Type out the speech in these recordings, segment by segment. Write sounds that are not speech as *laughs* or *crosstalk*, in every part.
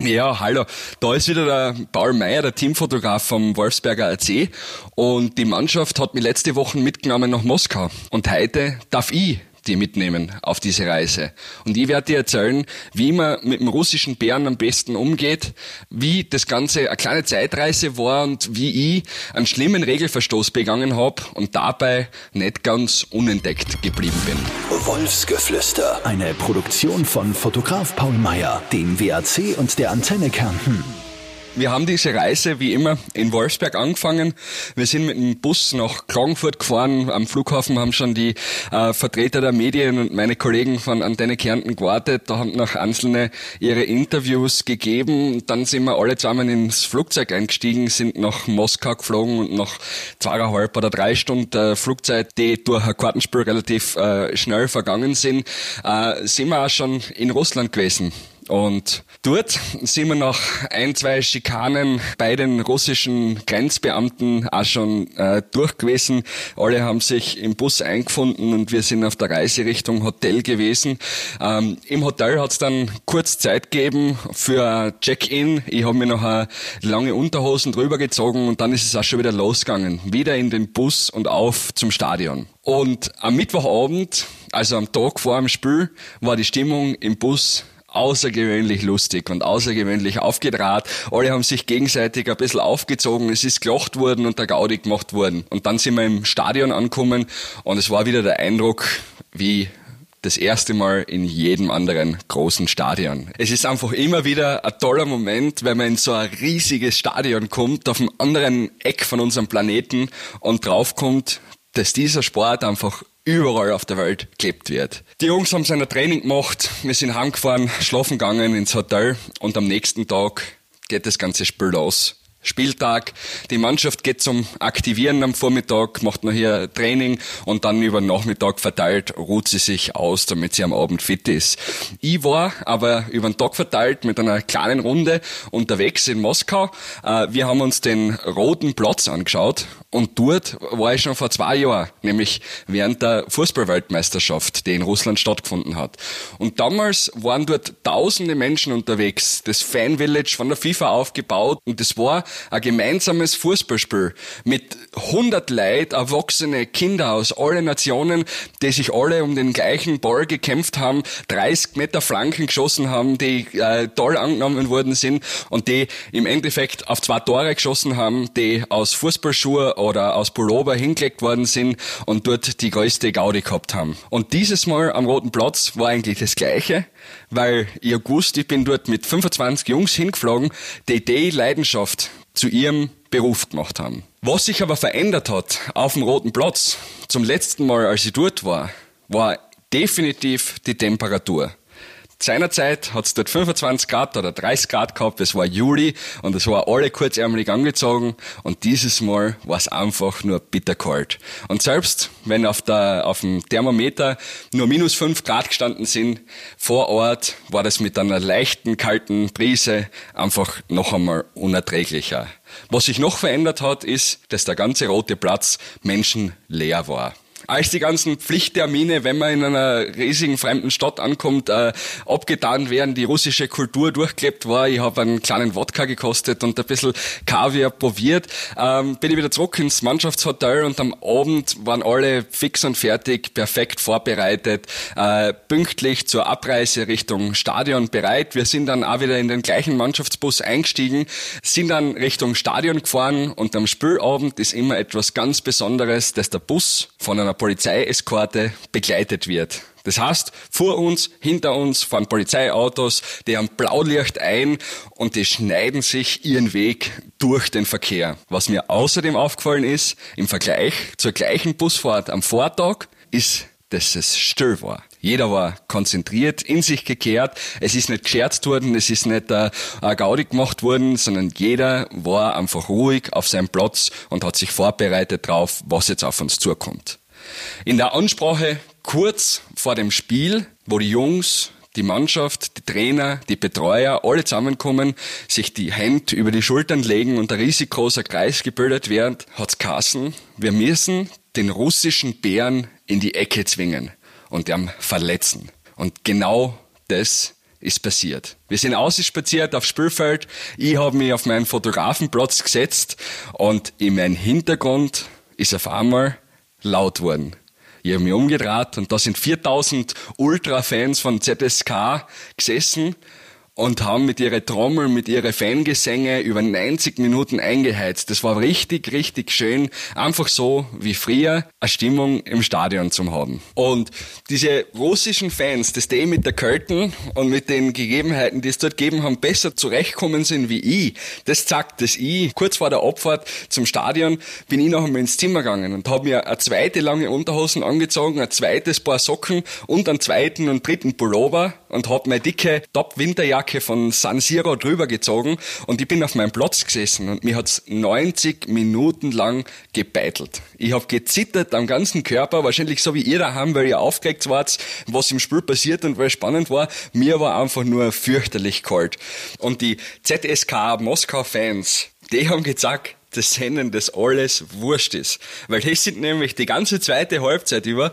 Ja, hallo. Da ist wieder der Paul Meyer, der Teamfotograf vom Wolfsberger AC. Und die Mannschaft hat mich letzte Woche mitgenommen nach Moskau. Und heute darf ich die mitnehmen auf diese Reise. Und ich werde dir erzählen, wie man mit dem russischen Bären am besten umgeht, wie das Ganze eine kleine Zeitreise war und wie ich einen schlimmen Regelverstoß begangen habe und dabei nicht ganz unentdeckt geblieben bin. Wolfsgeflüster, eine Produktion von Fotograf Paul Meyer, dem WAC und der Antenne Kärnten. Wir haben diese Reise wie immer in Wolfsberg angefangen. Wir sind mit dem Bus nach Klagenfurt gefahren. Am Flughafen haben schon die äh, Vertreter der Medien und meine Kollegen von Antenne Kärnten gewartet. Da haben noch einzelne ihre Interviews gegeben. Dann sind wir alle zusammen ins Flugzeug eingestiegen, sind nach Moskau geflogen und nach zweieinhalb oder drei Stunden äh, Flugzeit, die durch ein Kartenspiel relativ äh, schnell vergangen sind, äh, sind wir auch schon in Russland gewesen. Und dort sind wir nach ein, zwei Schikanen bei den russischen Grenzbeamten auch schon äh, durch gewesen. Alle haben sich im Bus eingefunden und wir sind auf der Reise Richtung Hotel gewesen. Ähm, Im Hotel hat es dann kurz Zeit gegeben für Check-in. Ich habe mir noch eine lange Unterhosen drüber gezogen und dann ist es auch schon wieder losgegangen. Wieder in den Bus und auf zum Stadion. Und am Mittwochabend, also am Tag vor dem Spiel, war die Stimmung im Bus außergewöhnlich lustig und außergewöhnlich aufgedraht. Alle haben sich gegenseitig ein bisschen aufgezogen, es ist gelacht worden und der Gaudi gemacht worden. Und dann sind wir im Stadion angekommen und es war wieder der Eindruck, wie das erste Mal in jedem anderen großen Stadion. Es ist einfach immer wieder ein toller Moment, wenn man in so ein riesiges Stadion kommt, auf einem anderen Eck von unserem Planeten und draufkommt, dass dieser Sport einfach überall auf der Welt gelebt wird. Die Jungs haben seine Training gemacht, wir sind heimgefahren, schlafen gegangen ins Hotel und am nächsten Tag geht das ganze Spiel los. Spieltag. Die Mannschaft geht zum Aktivieren am Vormittag, macht noch hier Training und dann über Nachmittag verteilt ruht sie sich aus, damit sie am Abend fit ist. Ich war aber über den Tag verteilt mit einer kleinen Runde unterwegs in Moskau. Äh, wir haben uns den Roten Platz angeschaut und dort war ich schon vor zwei Jahren, nämlich während der Fußballweltmeisterschaft, die in Russland stattgefunden hat. Und damals waren dort tausende Menschen unterwegs, das Fan Village von der FIFA aufgebaut und es war ein gemeinsames Fußballspiel mit 100 Leid, erwachsene Kinder aus allen Nationen, die sich alle um den gleichen Ball gekämpft haben, 30 Meter Flanken geschossen haben, die äh, toll angenommen worden sind und die im Endeffekt auf zwei Tore geschossen haben, die aus Fußballschuhe oder aus Pullover hingelegt worden sind und dort die größte Gaudi gehabt haben. Und dieses Mal am Roten Platz war eigentlich das Gleiche, weil ich gewusst, ich bin dort mit 25 Jungs hingeflogen, die die Leidenschaft zu ihrem Beruf gemacht haben. Was sich aber verändert hat auf dem Roten Platz zum letzten Mal, als ich dort war, war definitiv die Temperatur. Seinerzeit hat es dort 25 Grad oder 30 Grad gehabt, es war Juli und es war alle kurzärmelig angezogen und dieses Mal war es einfach nur bitterkalt. Und selbst wenn auf, der, auf dem Thermometer nur minus 5 Grad gestanden sind, vor Ort war das mit einer leichten, kalten Brise einfach noch einmal unerträglicher. Was sich noch verändert hat, ist, dass der ganze rote Platz menschenleer war als die ganzen Pflichttermine, wenn man in einer riesigen fremden Stadt ankommt, äh, abgetan werden, die russische Kultur durchgelebt war. Ich habe einen kleinen Wodka gekostet und ein bisschen Kaviar probiert. Ähm, bin ich wieder zurück ins Mannschaftshotel und am Abend waren alle fix und fertig, perfekt vorbereitet, äh, pünktlich zur Abreise Richtung Stadion bereit. Wir sind dann auch wieder in den gleichen Mannschaftsbus eingestiegen, sind dann Richtung Stadion gefahren und am Spielabend ist immer etwas ganz Besonderes, dass der Bus von einer Polizeieskorte begleitet wird. Das heißt, vor uns, hinter uns fahren Polizeiautos, die haben Blaulicht ein und die schneiden sich ihren Weg durch den Verkehr. Was mir außerdem aufgefallen ist, im Vergleich zur gleichen Busfahrt am Vortag, ist, dass es still war. Jeder war konzentriert, in sich gekehrt. Es ist nicht gescherzt worden, es ist nicht äh, Gaudi gemacht worden, sondern jeder war einfach ruhig auf seinem Platz und hat sich vorbereitet darauf, was jetzt auf uns zukommt. In der Ansprache kurz vor dem Spiel, wo die Jungs, die Mannschaft, die Trainer, die Betreuer alle zusammenkommen, sich die Hände über die Schultern legen und ein riesig großer Kreis gebildet wird, hat's Kassen. Wir müssen den russischen Bären in die Ecke zwingen und ihn verletzen. Und genau das ist passiert. Wir sind ausgespaziert aufs Spielfeld. Ich habe mich auf meinen Fotografenplatz gesetzt und in meinem Hintergrund ist auf einmal laut worden. Ich habe mich umgedreht und da sind 4000 Ultra-Fans von ZSK gesessen und haben mit ihrer Trommel, mit ihrer Fangesänge über 90 Minuten eingeheizt. Das war richtig, richtig schön. Einfach so wie früher eine Stimmung im Stadion zu haben. Und diese russischen Fans, dass die mit der Költen und mit den Gegebenheiten, die es dort gegeben haben, besser zurechtkommen sind wie ich, das zeigt, dass ich kurz vor der Abfahrt zum Stadion bin ich noch einmal ins Zimmer gegangen und habe mir eine zweite lange Unterhosen angezogen, ein zweites Paar Socken und einen zweiten und dritten Pullover und habe meine dicke Top-Winterjacke Jacke von San Siro drüber gezogen und ich bin auf meinem Platz gesessen und mir hat's 90 Minuten lang gebeitelt. Ich habe gezittert am ganzen Körper, wahrscheinlich so wie ihr daheim, weil ihr aufgeregt wart, was im Spiel passiert und weil es spannend war. Mir war einfach nur fürchterlich kalt. Und die ZSK Moskau-Fans, die haben gesagt, das Rennen, das alles wurscht ist. Weil die sind nämlich die ganze zweite Halbzeit über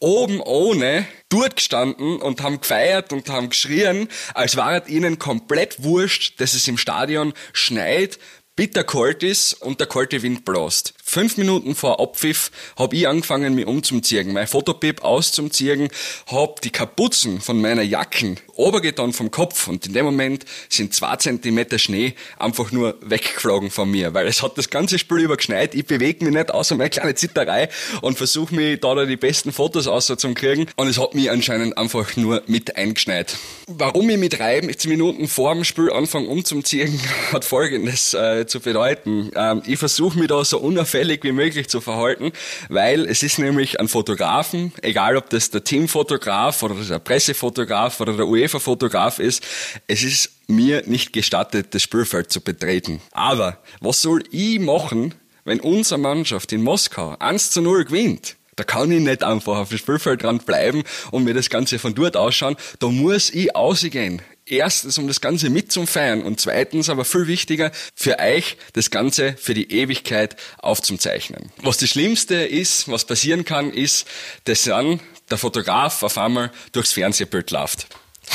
oben ohne dort gestanden und haben gefeiert und haben geschrien, als war es ihnen komplett wurscht, dass es im Stadion schneit, bitterkalt ist und der kalte Wind bläst. Fünf Minuten vor Abpfiff habe ich angefangen, mich umzuziehen, mein Fotopip auszuziehen, habe die Kapuzen von meiner Jacken obergetan vom Kopf und in dem Moment sind zwei Zentimeter Schnee einfach nur weggeflogen von mir, weil es hat das ganze Spiel über geschneit. Ich bewege mich nicht außer meine kleine Zitterei und versuche mich da, da die besten Fotos auszukriegen und es hat mich anscheinend einfach nur mit eingeschneit. Warum ich mit Reiben jetzt Minuten vor dem Spiel anfange umzuziehen, *laughs* hat folgendes äh, zu bedeuten. Ähm, ich versuche mich da so unauffällig unauffällig wie möglich zu verhalten, weil es ist nämlich ein Fotografen, egal ob das der Teamfotograf oder der Pressefotograf oder der UEFA-Fotograf ist, es ist mir nicht gestattet, das Spielfeld zu betreten. Aber was soll ich machen, wenn unsere Mannschaft in Moskau 1 zu 0 gewinnt? Da kann ich nicht einfach auf dem Spielfeld dran bleiben und mir das Ganze von dort ausschauen. Da muss ich ausgehen erstens, um das Ganze mitzufeiern und zweitens, aber viel wichtiger, für euch das Ganze für die Ewigkeit aufzuzeichnen. Was das Schlimmste ist, was passieren kann, ist, dass dann der Fotograf auf einmal durchs Fernsehbild läuft.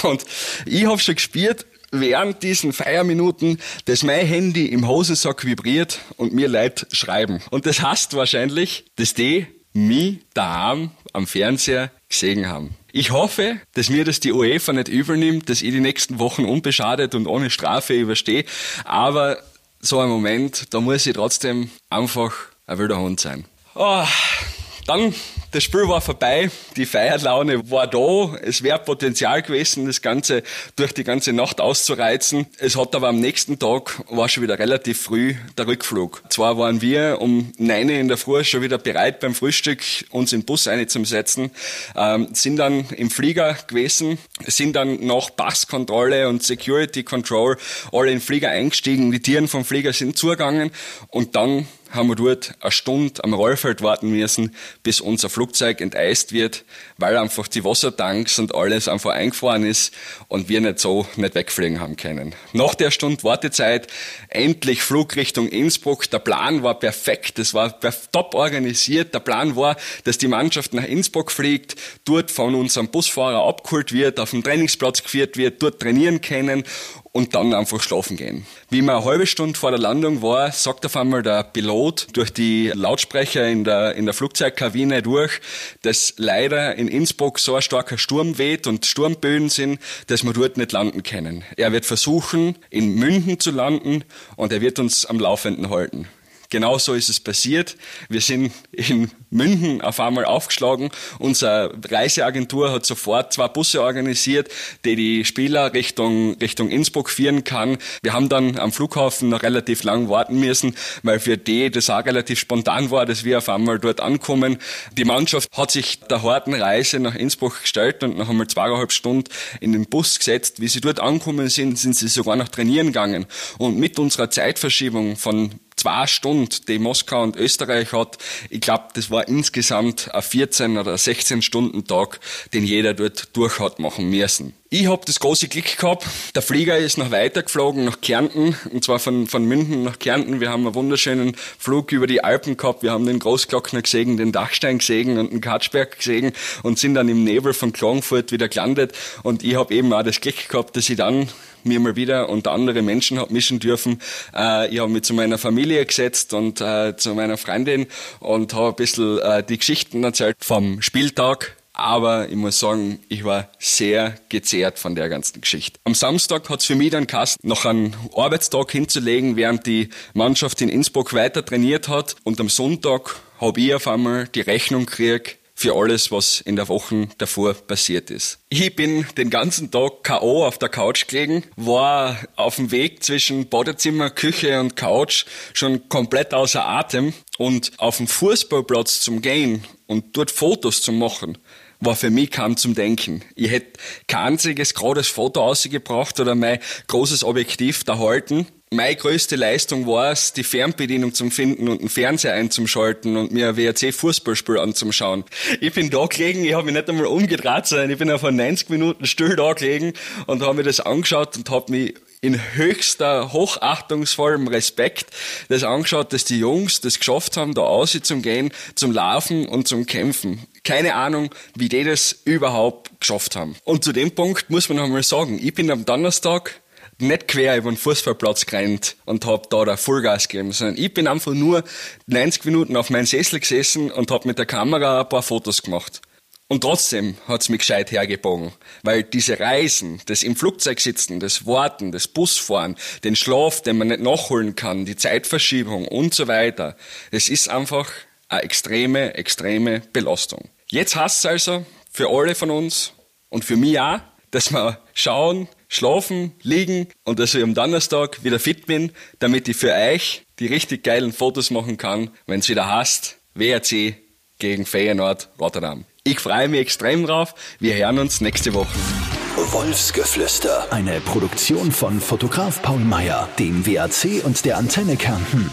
Und ich habe schon gespürt, während diesen Feierminuten, dass mein Handy im Hosensack vibriert und mir Leute schreiben. Und das heißt wahrscheinlich, dass die mich daheim am Fernseher gesehen haben. Ich hoffe, dass mir das die UEFA nicht übernimmt, dass ich die nächsten Wochen unbeschadet und ohne Strafe überstehe. Aber so ein Moment, da muss ich trotzdem einfach ein wilder Hund sein. Oh, dann das Spiel war vorbei, die Feierlaune war da, es wäre Potenzial gewesen, das Ganze durch die ganze Nacht auszureizen. Es hat aber am nächsten Tag, war schon wieder relativ früh, der Rückflug. Zwar waren wir um neun in der Früh schon wieder bereit beim Frühstück, uns in den Bus einzusetzen, ähm, sind dann im Flieger gewesen, sind dann nach Passkontrolle und Security Control alle in den Flieger eingestiegen, die Tieren vom Flieger sind zugegangen und dann haben wir dort eine Stunde am Rollfeld warten müssen, bis unser Flugzeug enteist wird, weil einfach die Wassertanks und alles einfach eingefahren ist und wir nicht so nicht wegfliegen haben können. Nach der Stunde Wartezeit endlich Flug Richtung Innsbruck. Der Plan war perfekt, es war top organisiert. Der Plan war, dass die Mannschaft nach Innsbruck fliegt, dort von unserem Busfahrer abgeholt wird, auf den Trainingsplatz geführt wird, dort trainieren können und dann einfach schlafen gehen. Wie man eine halbe Stunde vor der Landung war, sagt auf einmal der Pilot durch die Lautsprecher in der, in der Flugzeugkabine durch, dass leider in Innsbruck so ein starker Sturm weht und Sturmböen sind, dass wir dort nicht landen können. Er wird versuchen, in München zu landen und er wird uns am Laufenden halten. Genau so ist es passiert. Wir sind in München auf einmal aufgeschlagen. Unsere Reiseagentur hat sofort zwei Busse organisiert, die die Spieler Richtung, Richtung Innsbruck führen kann. Wir haben dann am Flughafen noch relativ lang warten müssen, weil für die das auch relativ spontan war, dass wir auf einmal dort ankommen. Die Mannschaft hat sich der harten Reise nach Innsbruck gestellt und nach einmal zweieinhalb Stunden in den Bus gesetzt. Wie sie dort angekommen sind, sind sie sogar noch trainieren gegangen. Und mit unserer Zeitverschiebung von zwei Stunden, die Moskau und Österreich hat, ich glaube, das war insgesamt ein 14 oder 16 Stunden Tag, den jeder dort durch hat machen müssen. Ich habe das große Glück gehabt. Der Flieger ist noch weiter geflogen nach Kärnten, und zwar von, von München nach Kärnten. Wir haben einen wunderschönen Flug über die Alpen gehabt. Wir haben den Großglockner gesehen, den Dachstein gesehen und den Katschberg gesehen und sind dann im Nebel von Klagenfurt wieder gelandet. Und ich habe eben auch das Glück gehabt, dass ich dann mir mal wieder unter andere Menschen hab mischen dürfen. Äh, ich habe mich zu meiner Familie gesetzt und äh, zu meiner Freundin und habe ein bisschen äh, die Geschichten erzählt vom Spieltag aber ich muss sagen, ich war sehr gezehrt von der ganzen Geschichte. Am Samstag hat es für mich dann geheißen, noch einen Arbeitstag hinzulegen, während die Mannschaft in Innsbruck weiter trainiert hat. Und am Sonntag habe ich auf einmal die Rechnung gekriegt, für alles, was in der Woche davor passiert ist. Ich bin den ganzen Tag K.O. auf der Couch gelegen, war auf dem Weg zwischen Badezimmer, Küche und Couch schon komplett außer Atem und auf dem Fußballplatz zum Gehen und dort Fotos zu machen, war für mich kaum zum Denken. Ich hätte kein einziges gerades Foto ausgebracht oder mein großes Objektiv da halten. Meine größte Leistung war es, die Fernbedienung zum Finden und den Fernseher einzuschalten und mir ein WRC-Fußballspiel anzuschauen. Ich bin da gelegen, ich habe mich nicht einmal umgedreht, sondern ich bin auf 90 Minuten still da gelegen und habe mir das angeschaut und habe mich in höchster, hochachtungsvollem Respekt das angeschaut, dass die Jungs das geschafft haben, da aus zum Gehen, zum Laufen und zum Kämpfen. Keine Ahnung, wie die das überhaupt geschafft haben. Und zu dem Punkt muss man noch mal sagen, ich bin am Donnerstag nicht quer über den Fußballplatz gerannt und hab da da Vollgas gegeben, sondern ich bin einfach nur 90 Minuten auf meinen Sessel gesessen und hab mit der Kamera ein paar Fotos gemacht. Und trotzdem hat's mich gescheit hergebogen, weil diese Reisen, das im Flugzeug sitzen, das Warten, das Busfahren, den Schlaf, den man nicht nachholen kann, die Zeitverschiebung und so weiter, das ist einfach eine extreme, extreme Belastung. Jetzt heißt es also für alle von uns und für mich auch, dass wir schauen, schlafen, liegen und dass ich am Donnerstag wieder fit bin, damit ich für euch die richtig geilen Fotos machen kann, wenn es wieder heißt, WRC gegen Feyenoord Rotterdam. Ich freue mich extrem drauf. Wir hören uns nächste Woche. Wolfsgeflüster, eine Produktion von Fotograf Paul Meyer, dem WAC und der Antenne Kärnten.